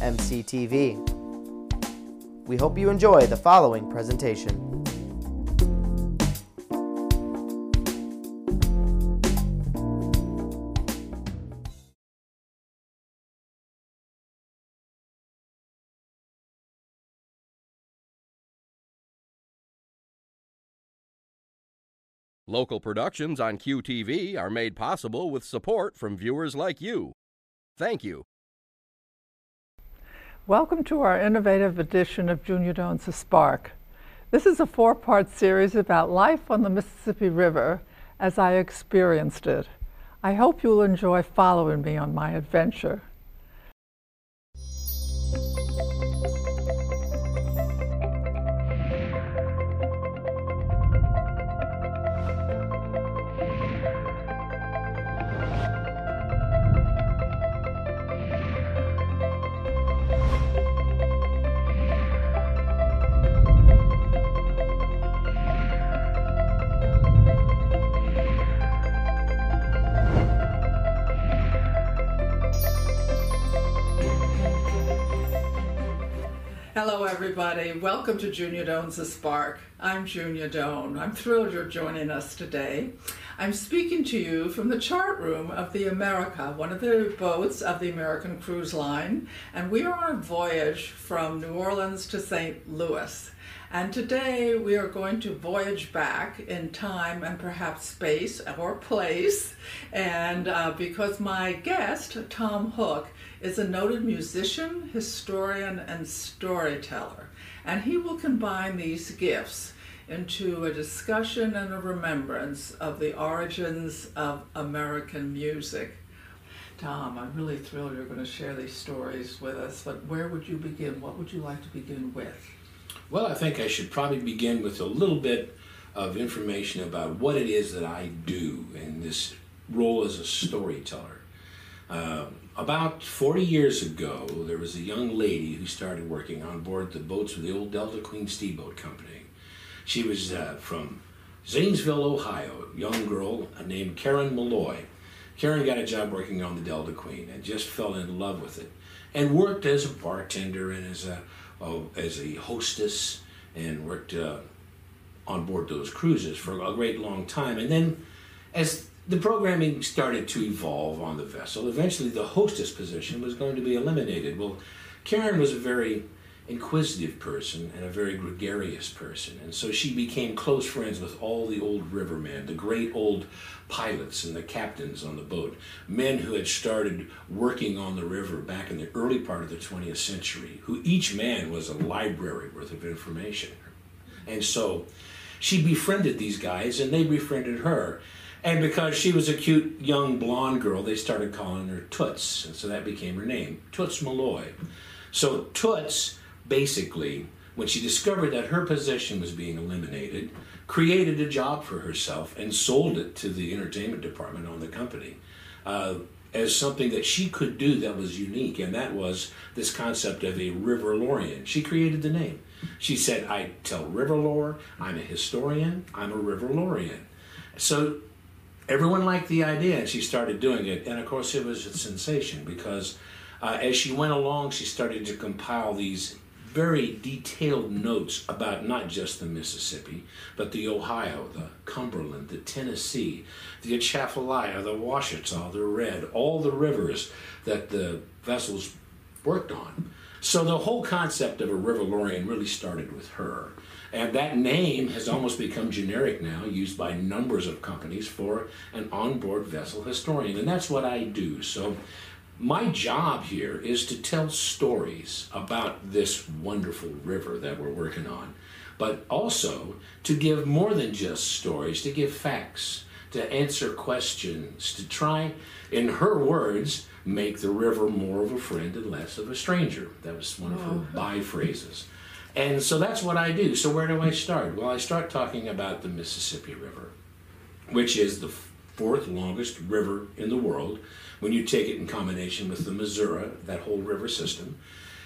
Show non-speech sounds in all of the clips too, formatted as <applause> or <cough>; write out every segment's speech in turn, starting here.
mctv. We hope you enjoy the following presentation. Local productions on QTV are made possible with support from viewers like you. Thank you. Welcome to our innovative edition of Junia Doan's a Spark. This is a four part series about life on the Mississippi River as I experienced it. I hope you'll enjoy following me on my adventure. Hello, everybody. Welcome to Junia Doan's A Spark. I'm Junia Doan. I'm thrilled you're joining us today. I'm speaking to you from the chart room of the America, one of the boats of the American Cruise Line, and we are on a voyage from New Orleans to St. Louis. And today we are going to voyage back in time and perhaps space or place. And uh, because my guest, Tom Hook, is a noted musician, historian, and storyteller. And he will combine these gifts into a discussion and a remembrance of the origins of American music. Tom, I'm really thrilled you're going to share these stories with us, but where would you begin? What would you like to begin with? Well, I think I should probably begin with a little bit of information about what it is that I do in this role as a storyteller. Um, about 40 years ago, there was a young lady who started working on board the boats of the old Delta Queen Steamboat Company. She was uh, from Zanesville, Ohio, a young girl named Karen Malloy. Karen got a job working on the Delta Queen and just fell in love with it and worked as a bartender and as a, oh, as a hostess and worked uh, on board those cruises for a great long time. And then as the programming started to evolve on the vessel. Eventually, the hostess position was going to be eliminated. Well, Karen was a very inquisitive person and a very gregarious person, and so she became close friends with all the old rivermen, the great old pilots and the captains on the boat, men who had started working on the river back in the early part of the 20th century, who each man was a library worth of information. And so she befriended these guys, and they befriended her and because she was a cute young blonde girl, they started calling her Toots. And so that became her name, Toots Malloy. So Toots basically, when she discovered that her position was being eliminated, created a job for herself and sold it to the entertainment department on the company. Uh, as something that she could do that was unique, and that was this concept of a river lorian. She created the name. She said, I tell river lore, I'm a historian, I'm a river lorian. So everyone liked the idea and she started doing it. And of course it was a sensation because uh, as she went along she started to compile these very detailed notes about not just the mississippi but the ohio the cumberland the tennessee the atchafalaya the Ouachita the red all the rivers that the vessels worked on. So the whole concept of a river lorian really started with her and that name has almost become generic now, used by numbers of companies for an onboard vessel historian. And that's what I do. So my job here is to tell stories about this wonderful river that we're working on, but also to give more than just stories, to give facts, to answer questions, to try, in her words, make the river more of a friend and less of a stranger. That was one of her oh. by phrases. And so that's what I do. So where do I start? Well, I start talking about the Mississippi River, which is the fourth longest river in the world when you take it in combination with the Missouri, that whole river system.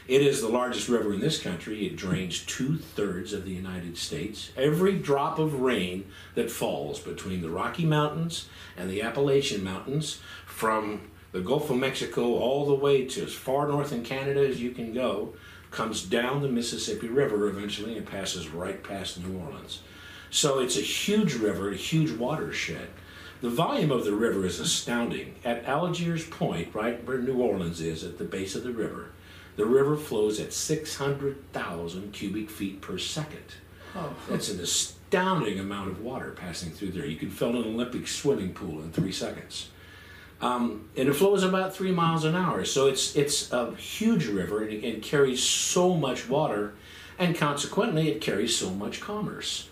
It is the largest river in this country. It drains two thirds of the United States. Every drop of rain that falls between the Rocky Mountains and the Appalachian Mountains, from the Gulf of Mexico all the way to as far north in Canada as you can go, comes down the Mississippi River eventually and passes right past New Orleans. So it's a huge river, a huge watershed. The volume of the river is astounding. At Algiers Point, right where New Orleans is, at the base of the river, the river flows at 600,000 cubic feet per second. Oh. That's an astounding amount of water passing through there. You can fill an Olympic swimming pool in three seconds. Um, and it flows about three miles an hour. So it's, it's a huge river and it, carries so much water, and consequently, it carries so much commerce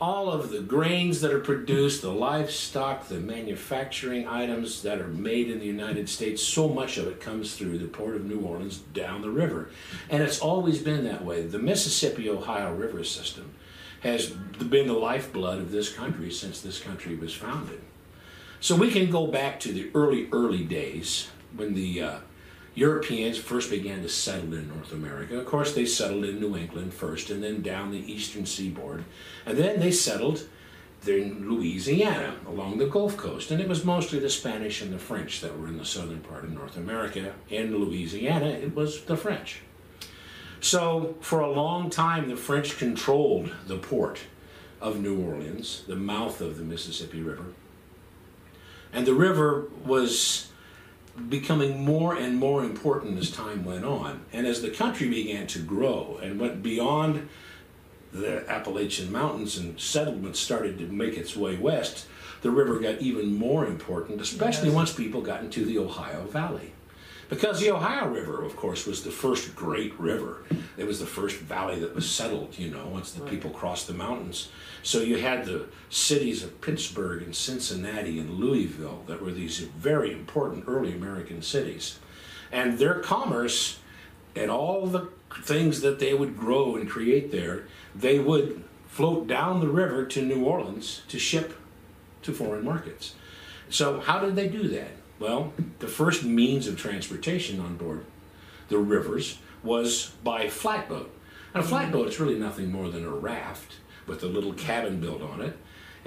all of the grains that are produced, the livestock, the manufacturing items that are made in the United States, so much of it comes through the port of New Orleans down the river. And it's always been that way. The Mississippi Ohio River system has been the lifeblood of this country since this country was founded. So we can go back to the early, early days when the uh, Europeans first began to settle in North America. Of course, they settled in New England first and then down the eastern seaboard. And then they settled in Louisiana along the Gulf Coast. And it was mostly the Spanish and the French that were in the southern part of North America. In Louisiana, it was the French. So, for a long time, the French controlled the port of New Orleans, the mouth of the Mississippi River. And the river was becoming more and more important as time went on. And as the country began to grow and went beyond the Appalachian Mountains and settlements started to make its way west, the river got even more important, especially yes. once people got into the Ohio Valley. Because the Ohio River, of course, was the first great river. It was the first valley that was settled, you know, once the right. people crossed the mountains. So you had the cities of Pittsburgh and Cincinnati and Louisville that were these very important early American cities. And their commerce and all the things that they would grow and create there, they would float down the river to New Orleans to ship to foreign markets. So, how did they do that? Well, the first means of transportation on board the rivers was by flatboat. And a flatboat is really nothing more than a raft with a little cabin built on it.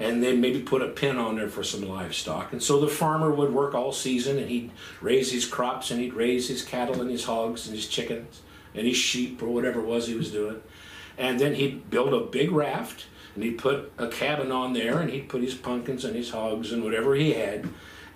And then maybe put a pen on there for some livestock. And so the farmer would work all season and he'd raise his crops and he'd raise his cattle and his hogs and his chickens and his sheep or whatever it was he was doing. And then he'd build a big raft and he'd put a cabin on there and he'd put his pumpkins and his hogs and whatever he had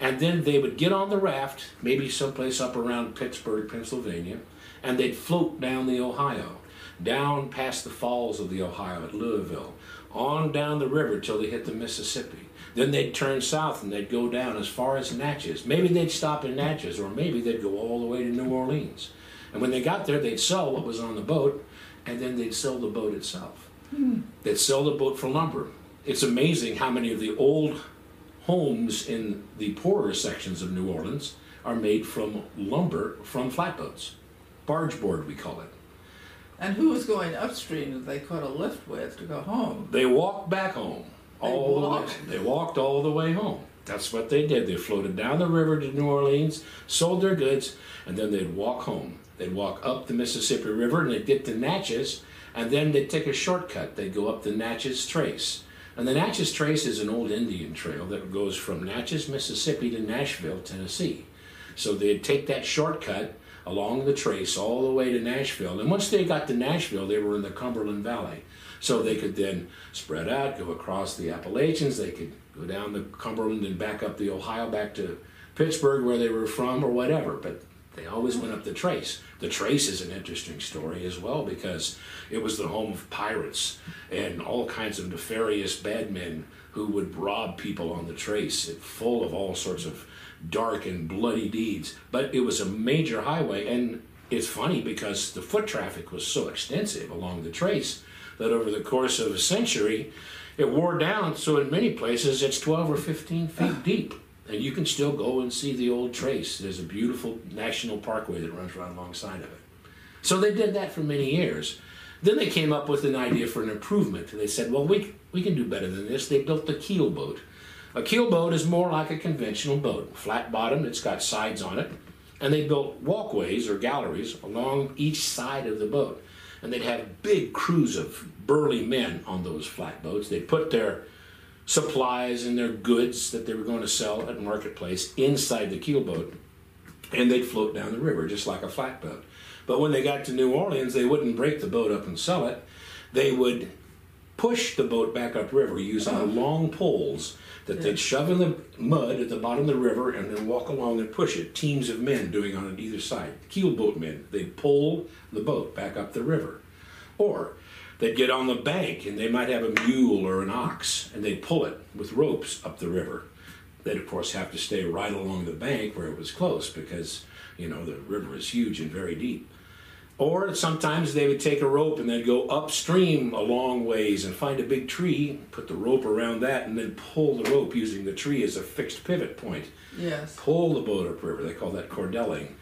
and then they would get on the raft, maybe someplace up around Pittsburgh, Pennsylvania, and they'd float down the Ohio, down past the falls of the Ohio at Louisville, on down the river till they hit the Mississippi. Then they'd turn south and they'd go down as far as Natchez. Maybe they'd stop in Natchez, or maybe they'd go all the way to New Orleans. And when they got there, they'd sell what was on the boat, and then they'd sell the boat itself. Hmm. They'd sell the boat for lumber. It's amazing how many of the old homes in the poorer sections of New Orleans are made from lumber from flatboats. Barge board, we call it. And who was going upstream that they caught a lift with to go home? They walked back home. They all walked. the way. They walked all the way home. That's what they did. They floated down the river to New Orleans, sold their goods, and then they'd walk home. They'd walk up the Mississippi River and they'd get to Natchez, and then they'd take a shortcut. They'd go up the Natchez Trace. And the Natchez Trace is an old Indian trail that goes from Natchez, Mississippi to Nashville, Tennessee. So they'd take that shortcut along the trace all the way to Nashville. And once they got to Nashville, they were in the Cumberland Valley. So they could then spread out, go across the Appalachians, they could go down the Cumberland and back up the Ohio back to Pittsburgh where they were from or whatever. But they always went up the trace. The trace is an interesting story as well because it was the home of pirates and all kinds of nefarious bad men who would rob people on the trace, full of all sorts of dark and bloody deeds. But it was a major highway, and it's funny because the foot traffic was so extensive along the trace that over the course of a century, it wore down, so in many places it's 12 or 15 feet ah. deep. And you can still go and see the old trace. There's a beautiful national parkway that runs right alongside of it. So they did that for many years. Then they came up with an idea for an improvement. They said, well, we, we can do better than this. They built the keel boat. A keel boat is more like a conventional boat, flat bottomed, it's got sides on it. And they built walkways or galleries along each side of the boat. And they'd have big crews of burly men on those flat boats. They'd put their supplies and their goods that they were going to sell at marketplace inside the keel boat, and they'd float down the river just like a flatboat. But when they got to New Orleans, they wouldn't break the boat up and sell it. They would push the boat back upriver using long poles that they'd shove in the mud at the bottom of the river and then walk along and push it. Teams of men doing on either side. Keelboat men. They'd pull the boat back up the river. Or they'd get on the bank and they might have a mule or an ox and they'd pull it with ropes up the river. They'd, of course, have to stay right along the bank where it was close because, you know, the river is huge and very deep. Or sometimes they would take a rope and they'd go upstream a long ways and find a big tree, put the rope around that, and then pull the rope using the tree as a fixed pivot point. Yes. Pull the boat upriver. They call that cordelling.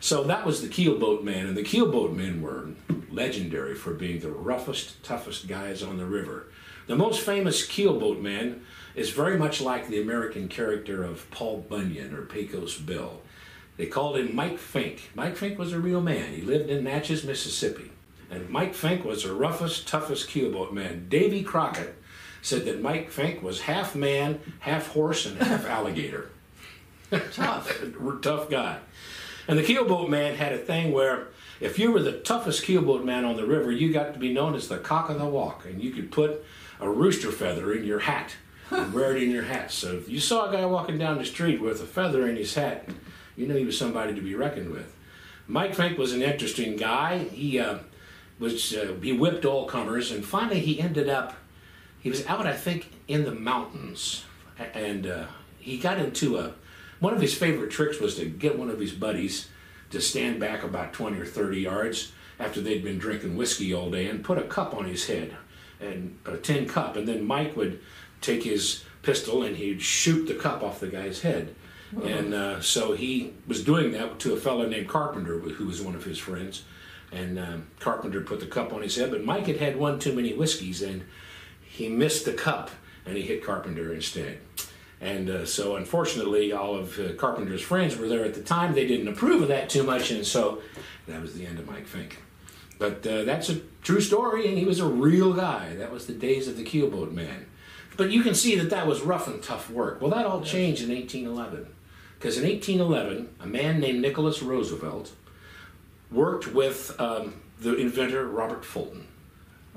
So that was the keelboat men, and the keelboat men were legendary for being the roughest, toughest guys on the river. The most famous keelboat man is very much like the American character of Paul Bunyan or Pecos Bill. They called him Mike Fink. Mike Fink was a real man. He lived in Natchez, Mississippi. And Mike Fink was the roughest, toughest keelboat man. Davy Crockett said that Mike Fink was half man, half horse, and half <laughs> alligator. Tough. <laughs> Tough guy. And the keelboat man had a thing where if you were the toughest keelboat man on the river, you got to be known as the cock of the walk, and you could put a rooster feather in your hat and wear it in your hat. So if you saw a guy walking down the street with a feather in his hat, you knew he was somebody to be reckoned with. Mike Fink was an interesting guy. He uh, was uh, he whipped all comers, and finally he ended up. He was out, I think, in the mountains, and uh, he got into a. One of his favorite tricks was to get one of his buddies to stand back about 20 or 30 yards after they'd been drinking whiskey all day and put a cup on his head, and a tin cup, and then Mike would take his pistol and he'd shoot the cup off the guy's head. And uh, so he was doing that to a fellow named Carpenter, who was one of his friends. And um, Carpenter put the cup on his head, but Mike had had one too many whiskeys, and he missed the cup, and he hit Carpenter instead. And uh, so, unfortunately, all of uh, Carpenter's friends were there at the time. They didn't approve of that too much, and so that was the end of Mike Fink. But uh, that's a true story, and he was a real guy. That was the days of the keelboat man. But you can see that that was rough and tough work. Well, that all changed in 1811. Because in 1811, a man named Nicholas Roosevelt worked with um, the inventor Robert Fulton.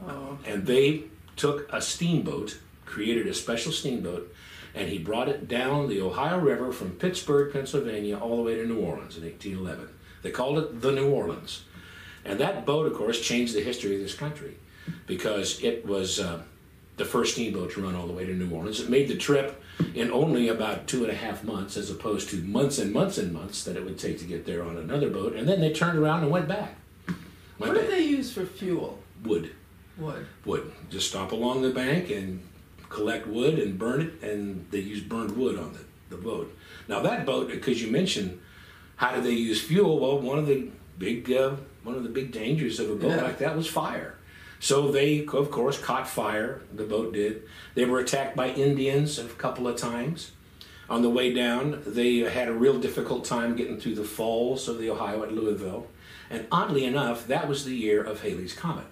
Oh. And they took a steamboat, created a special steamboat, and he brought it down the Ohio River from Pittsburgh, Pennsylvania, all the way to New Orleans in 1811. They called it the New Orleans. And that boat, of course, changed the history of this country because it was uh, the first steamboat to run all the way to New Orleans. It made the trip in only about two and a half months, as opposed to months and months and months that it would take to get there on another boat. And then they turned around and went back. Went what back. did they use for fuel? Wood. Wood. Wood. Just stop along the bank and collect wood and burn it, and they used burned wood on the, the boat. Now that boat, because you mentioned how did they use fuel? Well, one of the big uh, one of the big dangers of a boat yeah. like that was fire. So they, of course, caught fire. The boat did. They were attacked by Indians a couple of times. On the way down, they had a real difficult time getting through the falls of the Ohio at Louisville. And oddly enough, that was the year of Halley's Comet.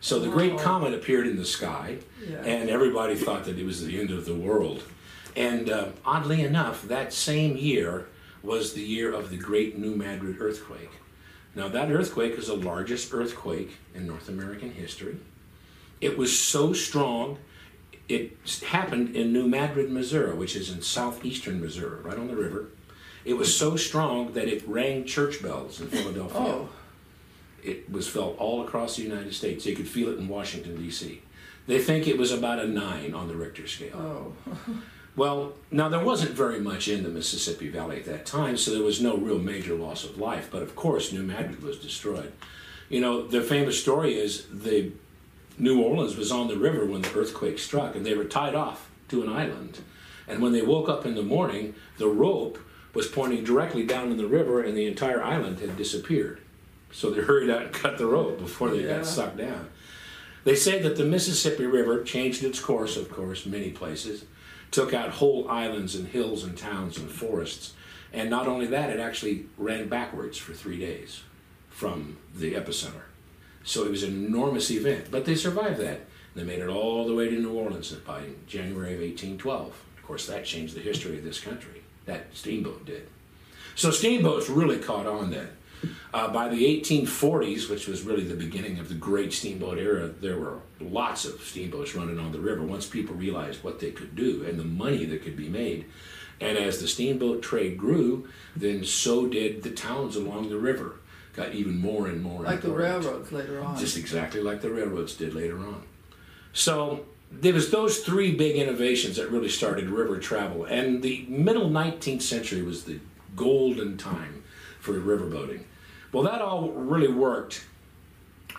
So the Great Comet appeared in the sky, yeah. and everybody thought that it was the end of the world. And uh, oddly enough, that same year was the year of the Great New Madrid earthquake. Now, that earthquake is the largest earthquake in North American history. It was so strong, it happened in New Madrid, Missouri, which is in southeastern Missouri, right on the river. It was so strong that it rang church bells in Philadelphia. Oh. It was felt all across the United States. You could feel it in Washington, D.C. They think it was about a nine on the Richter scale. Oh. <laughs> Well, now there wasn't very much in the Mississippi Valley at that time, so there was no real major loss of life. But of course, New Madrid was destroyed. You know, the famous story is the New Orleans was on the river when the earthquake struck, and they were tied off to an island. And when they woke up in the morning, the rope was pointing directly down in the river, and the entire island had disappeared. So they <laughs> hurried out and cut the rope before they Yeah. got sucked down. They say that the Mississippi River changed its course, of course, many places, took out whole islands and hills and towns and forests. And not only that, it actually ran backwards for three days from the epicenter. So it was an enormous event. But they survived that. They made it all the way to New Orleans by January of 1812. Of course, that changed the history of this country. That steamboat did. So steamboats really caught on then. Uh, by the 1840s, which was really the beginning of the great steamboat era, there were lots of steamboats running on the river once people realized what they could do and the money that could be made. And as the steamboat trade grew, then so did the towns along the river. Got even more and more Like the railroads later on. Just exactly like the railroads did later on. So there was those three big innovations that really started river travel, and the middle 19th century was the golden time for riverboating. Well, that all really worked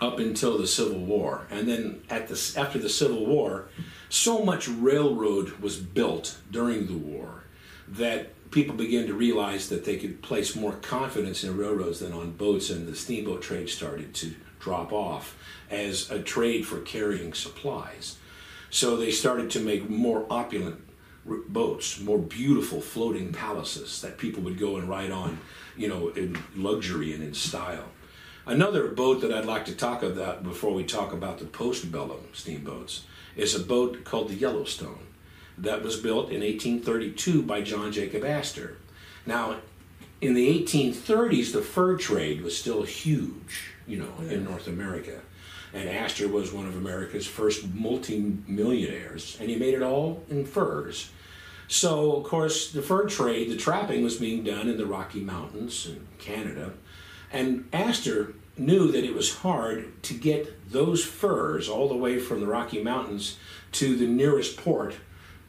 up until the Civil War, and then at the after the Civil War, so much railroad was built during the war that people began to realize that they could place more confidence in railroads than on boats, and the steamboat trade started to drop off as a trade for carrying supplies. So they started to make more opulent boats, more beautiful floating palaces that people would go and ride on, you know, in luxury and in style. Another boat that I'd like to talk about before we talk about the postbellum steamboats is a boat called the Yellowstone that was built in 1832 by John Jacob Astor. Now, in the 1830s, the fur trade was still huge, you know, in North America. And Astor was one of America's first multi-millionaires, and he made it all in furs. So, of course, the fur trade, the trapping was being done in the Rocky Mountains in Canada. And Astor knew that it was hard to get those furs all the way from the Rocky Mountains to the nearest port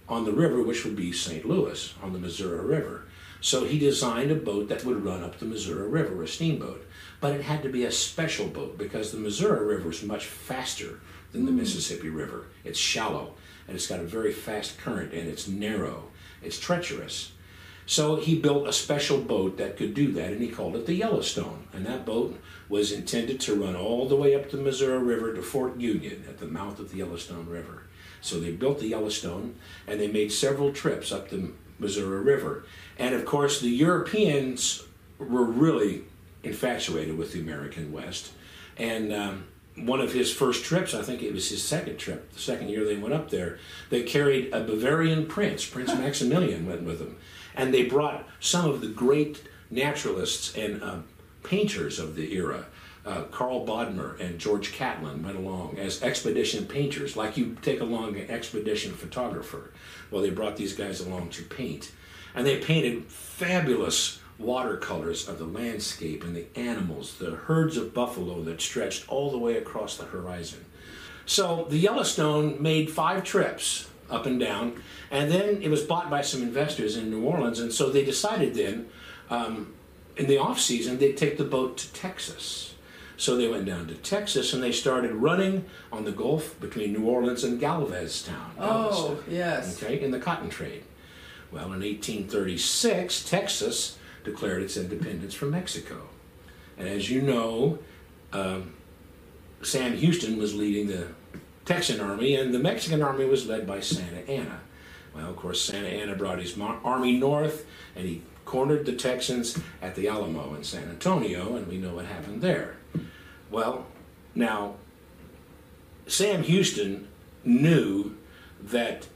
on the river, which would be St. Louis on the Missouri River. So he designed a boat that would run up the Missouri River, a steamboat. But it had to be a special boat because the Missouri River is much faster than the hmm. Mississippi River. It's shallow and it's got a very fast current and it's narrow, it's treacherous. So he built a special boat that could do that, and he called it the Yellowstone. And that boat was intended to run all the way up the Missouri River to Fort Union at the mouth of the Yellowstone River. So they built the Yellowstone, and they made several trips up the Missouri River. And of course, the Europeans were really infatuated with the American West. And um, one of his first trips, I think it was his second trip, the second year they went up there, they carried a Bavarian prince, Prince Maximilian went with them. And they brought some of the great naturalists and uh, painters of the era. Uh, Carl Bodmer and George Catlin went along as expedition painters, like you take along an expedition photographer. Well, they brought these guys along to paint. And they painted fabulous watercolors of the landscape and the animals, the herds of buffalo that stretched all the way across the horizon. So the Yellowstone made five trips up and down, and then it was bought by some investors in New Orleans, and so they decided then, um, in the off season, they'd take the boat to Texas. So they went down to Texas and they started running on the Gulf between New Orleans and Galveston. Oh, Galveston, yes. Okay, in the cotton trade. Well, in 1836, Texas declared its independence from Mexico. And as you know, um, Sam Houston was leading the Texan army, and the Mexican army was led by Santa Anna. Well, of course, Santa Anna brought his army north, and he cornered the Texans at the Alamo in San Antonio, and we know what happened there. Well, now, Sam Houston knew that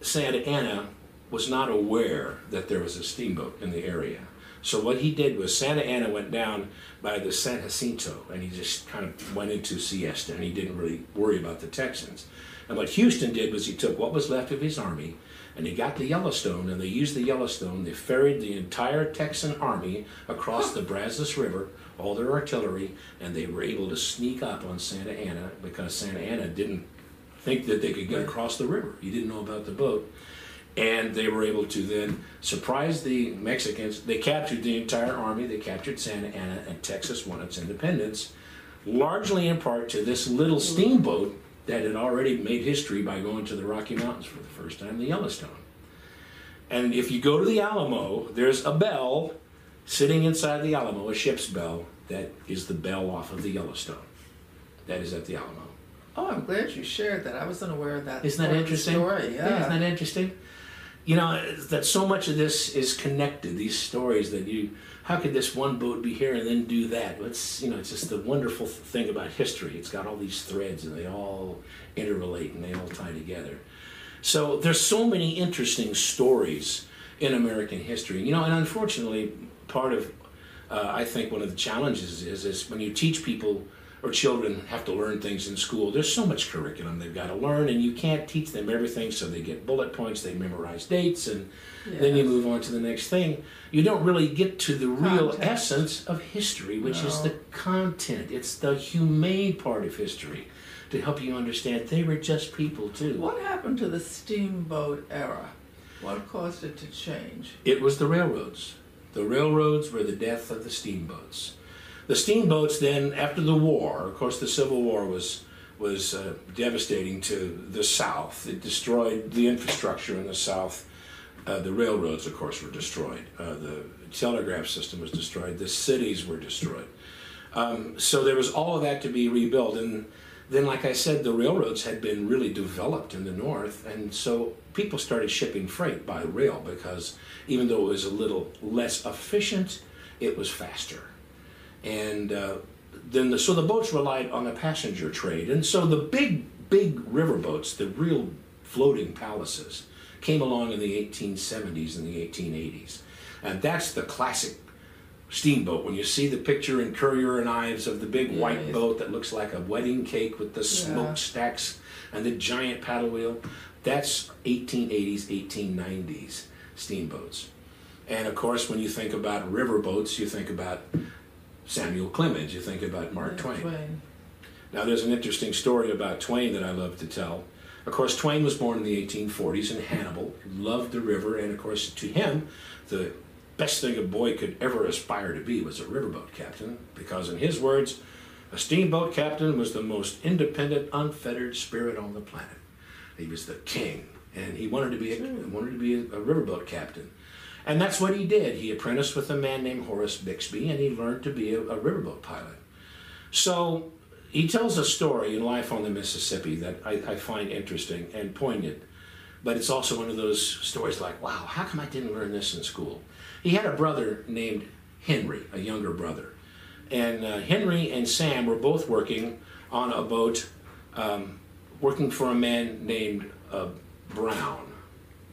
Santa Anna was not aware that there was a steamboat in the area. So what he did was Santa Anna went down by the San Jacinto and he just kind of went into siesta and he didn't really worry about the Texans. And what Houston did was he took what was left of his army and he got the Yellowstone and they used the Yellowstone. They ferried the entire Texan army across the Brazos River, all their artillery, and they were able to sneak up on Santa Anna because Santa Anna didn't think that they could get across the river. He didn't know about the boat. And they were able to then surprise the Mexicans. They captured the entire army. They captured Santa Anna, and Texas won its independence, largely in part to this little steamboat that had already made history by going to the Rocky Mountains for the first time, the Yellowstone. And if you go to the Alamo, there's a bell sitting inside the Alamo, a ship's bell, that is the bell off of the Yellowstone. That is at the Alamo. Oh, I'm glad you shared that. I wasn't aware of that. Isn't that part of the interesting? Story, yeah. Isn't that interesting? You know that so much of this is connected. These stories that you, how could this one boat be here and then do that? It's you know it's just the wonderful thing about history. It's got all these threads and they all interrelate and they all tie together. So there's so many interesting stories in American history. You know, and unfortunately, part of uh, I think one of the challenges is is when you teach people or children have to learn things in school. There's so much curriculum they've got to learn, and you can't teach them everything. So they get bullet points, they memorize dates, and then you move on to the next thing. You don't really get to the real essence of history, which is the content. It's the humane part of history to help you understand they were just people too. What happened to the steamboat era? What caused it to change? It was the railroads. The railroads were the death of the steamboats. The steamboats then, after the war, of course, the Civil War was was uh, devastating to the South. It destroyed the infrastructure in the South. Uh, the railroads, of course, were destroyed. Uh, the telegraph system was destroyed. The cities were destroyed. Um, so there was all of that to be rebuilt. And then, like I said, the railroads had been really developed in the North. And so people started shipping freight by rail because even though it was a little less efficient, it was faster. And uh, then the, so the boats relied on the passenger trade. And so the big, big river boats, the real floating palaces, came along in the 1870s and the 1880s. And that's the classic steamboat. When you see the picture in Currier and Ives of the big white Yes. boat that looks like a wedding cake with the smokestacks and the giant paddle wheel, that's 1880s, 1890s steamboats. And of course, when you think about river boats, you think about Samuel Clemens, you think about Mark Twain. Now, there's an interesting story about Twain that I love to tell. Of course, Twain was born in the 1840s in Hannibal, loved the river, and of course, to him, the best thing a boy could ever aspire to be was a riverboat captain, because in his words, a steamboat captain was the most independent, unfettered spirit on the planet. He was the king, and he wanted to be a, wanted to be a, a riverboat captain. And that's what he did. He apprenticed with a man named Horace Bixby, and he learned to be a, a riverboat pilot. So he tells a story in Life on the Mississippi that I, I find interesting and poignant, but it's also one of those stories like, wow, how come I didn't learn this in school? He had a brother named Henry, a younger brother. And uh, Henry and Sam were both working on a boat, um, working for a man named uh, Brown.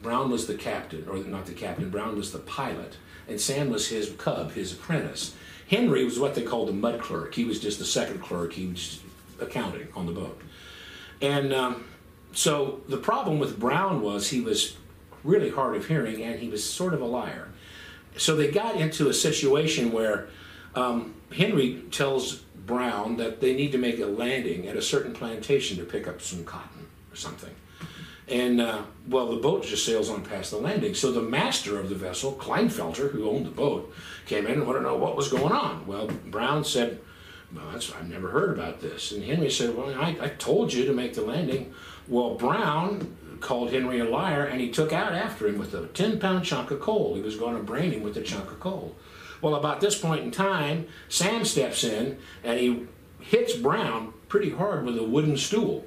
Brown was the captain, or not the captain, Brown was the pilot, and Sam was his cub, his apprentice. Henry was what they called the mud clerk. He was just the second clerk, he was accounting on the boat. And um, so the problem with Brown was he was really hard of hearing and he was sort of a liar. So they got into a situation where um, Henry tells Brown that they need to make a landing at a certain plantation to pick up some cotton or something. And uh, well, the boat just sails on past the landing. So the master of the vessel, Klinefelter, who owned the boat, came in and wanted to know what was going on. Well, Brown said, "Well, I've never heard about this." And Henry said, "Well, I, I told you to make the landing." Well, Brown called Henry a liar, and he took out after him with a ten-pound chunk of coal. He was going to brain him with a chunk of coal. Well, about this point in time, Sam steps in and he hits Brown pretty hard with a wooden stool.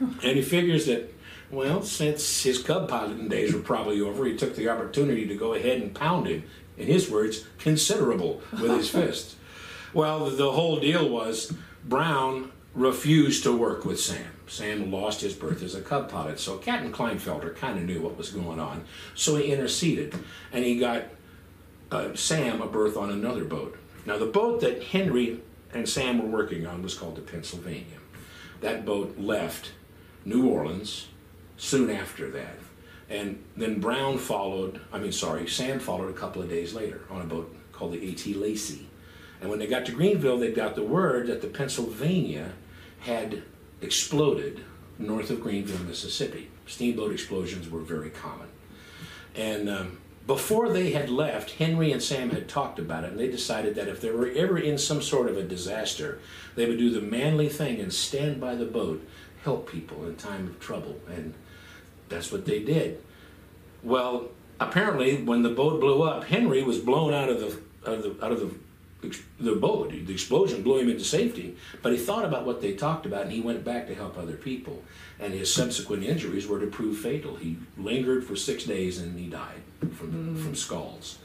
and he figures that, well, since his cub piloting days were probably over, he took the opportunity to go ahead and pound him, in his words, considerable with his <laughs> fist. Well, the whole deal was Brown refused to work with Sam. Sam lost his berth as a cub pilot, so Captain Klinefelter kind of knew what was going on, so he interceded, and he got uh, Sam a berth on another boat. Now, the boat that Henry and Sam were working on was called the Pennsylvania. That boat left New Orleans soon after that. And then Brown followed, I mean, sorry, Sam followed a couple of days later on a boat called the A.T. Lacey. And when they got to Greenville, they got the word that the Pennsylvania had exploded north of Greenville, Mississippi. Steamboat explosions were very common. And um, before they had left, Henry and Sam had talked about it, and they decided that if they were ever in some sort of a disaster, they would do the manly thing and stand by the boat, help people in time of trouble, and that's what they did. Well, apparently, when the boat blew up, Henry was blown out of the out of the, out of the the boat. The explosion blew him into safety. But he thought about what they talked about, and he went back to help other people. And his subsequent injuries were to prove fatal. He lingered for six days, and he died from mm. from scalds.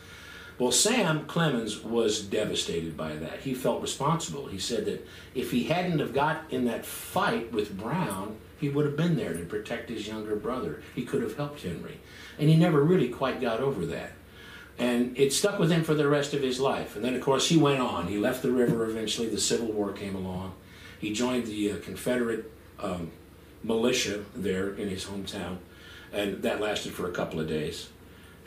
Well, Sam Clemens was devastated by that. He felt responsible. He said that if he hadn't have got in that fight with Brown, he would have been there to protect his younger brother. He could have helped Henry. And he never really quite got over that. And it stuck with him for the rest of his life. And then, of course, he went on. He left the river eventually. The Civil War came along. He joined the uh, Confederate um, militia there in his hometown. And that lasted for a couple of days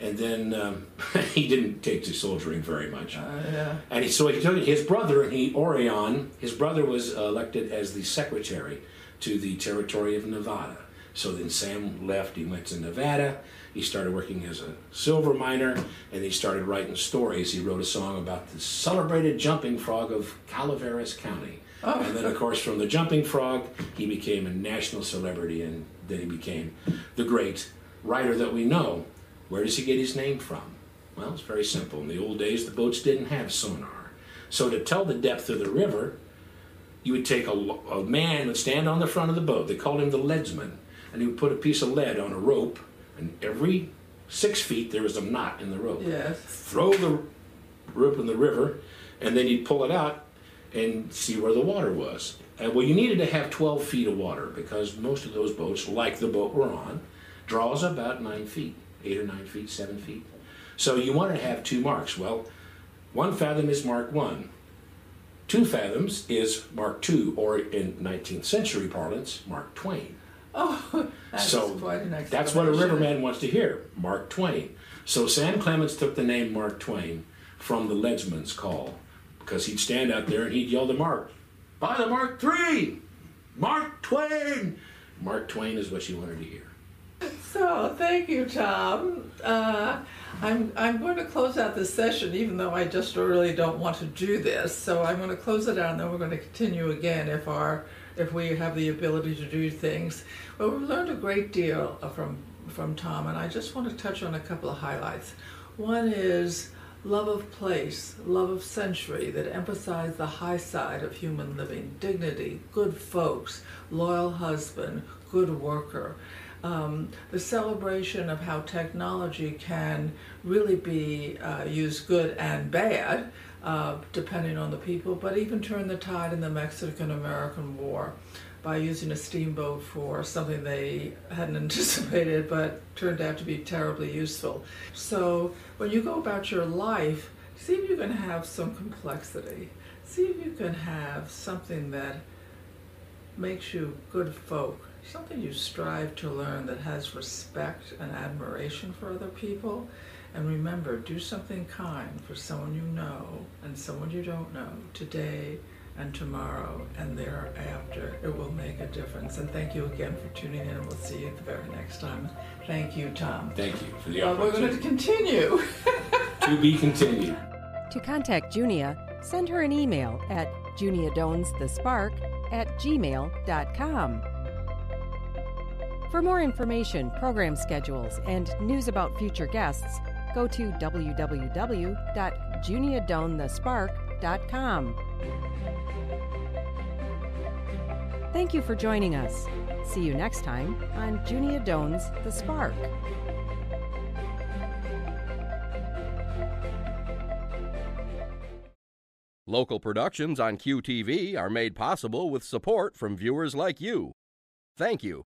and then um, <laughs> he didn't take to soldiering very much. Uh, yeah. And he, so he took his brother, he Orion. His brother was elected as the secretary to the territory of Nevada. So then Sam left. He went to Nevada. He started working as a silver miner, and he started writing stories. He wrote a song about the celebrated jumping frog of Calaveras County. Oh. And then, of course, from the jumping frog, he became a national celebrity, and then he became the great writer that we know where does he get his name from? Well, it's very simple. In the old days, the boats didn't have sonar. So to tell the depth of the river, you would take a, a man would stand on the front of the boat. They called him the leadsman, and he would put a piece of lead on a rope, and every six feet there was a knot in the rope. Yes. Throw the rope in the river, and then you'd pull it out and see where the water was. And well, you needed to have 12 feet of water because most of those boats, like the boat we're on, draws about nine feet eight or nine feet, seven feet. So you want to have two marks. Well, one fathom is Mark one. Two fathoms is Mark two, or in 19th century parlance, Mark Twain. Oh, <laughs> that's so that's what a riverman wants to hear, Mark Twain. So Sam Clemens took the name Mark Twain from the leadsman's call because he'd stand out there and he'd yell to Mark, "By the Mark Three, Mark Twain." Mark Twain is what you wanted to hear. So thank you, Tom. Uh, I'm I'm going to close out this session, even though I just really don't want to do this. So I'm going to close it out, and then we're going to continue again if our if we have the ability to do things. Well, we've learned a great deal from from Tom, and I just want to touch on a couple of highlights. One is love of place, love of century that emphasize the high side of human living, dignity, good folks, loyal husband, good worker um, the celebration of how technology can really be uh, used good and bad, uh, depending on the people, but even turn the tide in the Mexican American War by using a steamboat for something they hadn't <laughs> anticipated but turned out to be terribly useful. So when you go about your life, see if you can have some complexity. See if you can have something that makes you good folk something you strive to learn that has respect and admiration for other people. And remember, do something kind for someone you know and someone you don't know today and tomorrow and thereafter. It will make a difference. And thank you again for tuning in, we'll see you the very next time. Thank you, Tom. Thank you for the opportunity. we're going to continue. <laughs> to be continued. To contact Junia, send her an email at juniadonesthespark at gmail.com. For more information, program schedules, and news about future guests, go to www.juniadonethespark.com. Thank you for joining us. See you next time on Junia Doan's The Spark. Local productions on QTV are made possible with support from viewers like you. Thank you.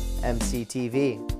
mctv.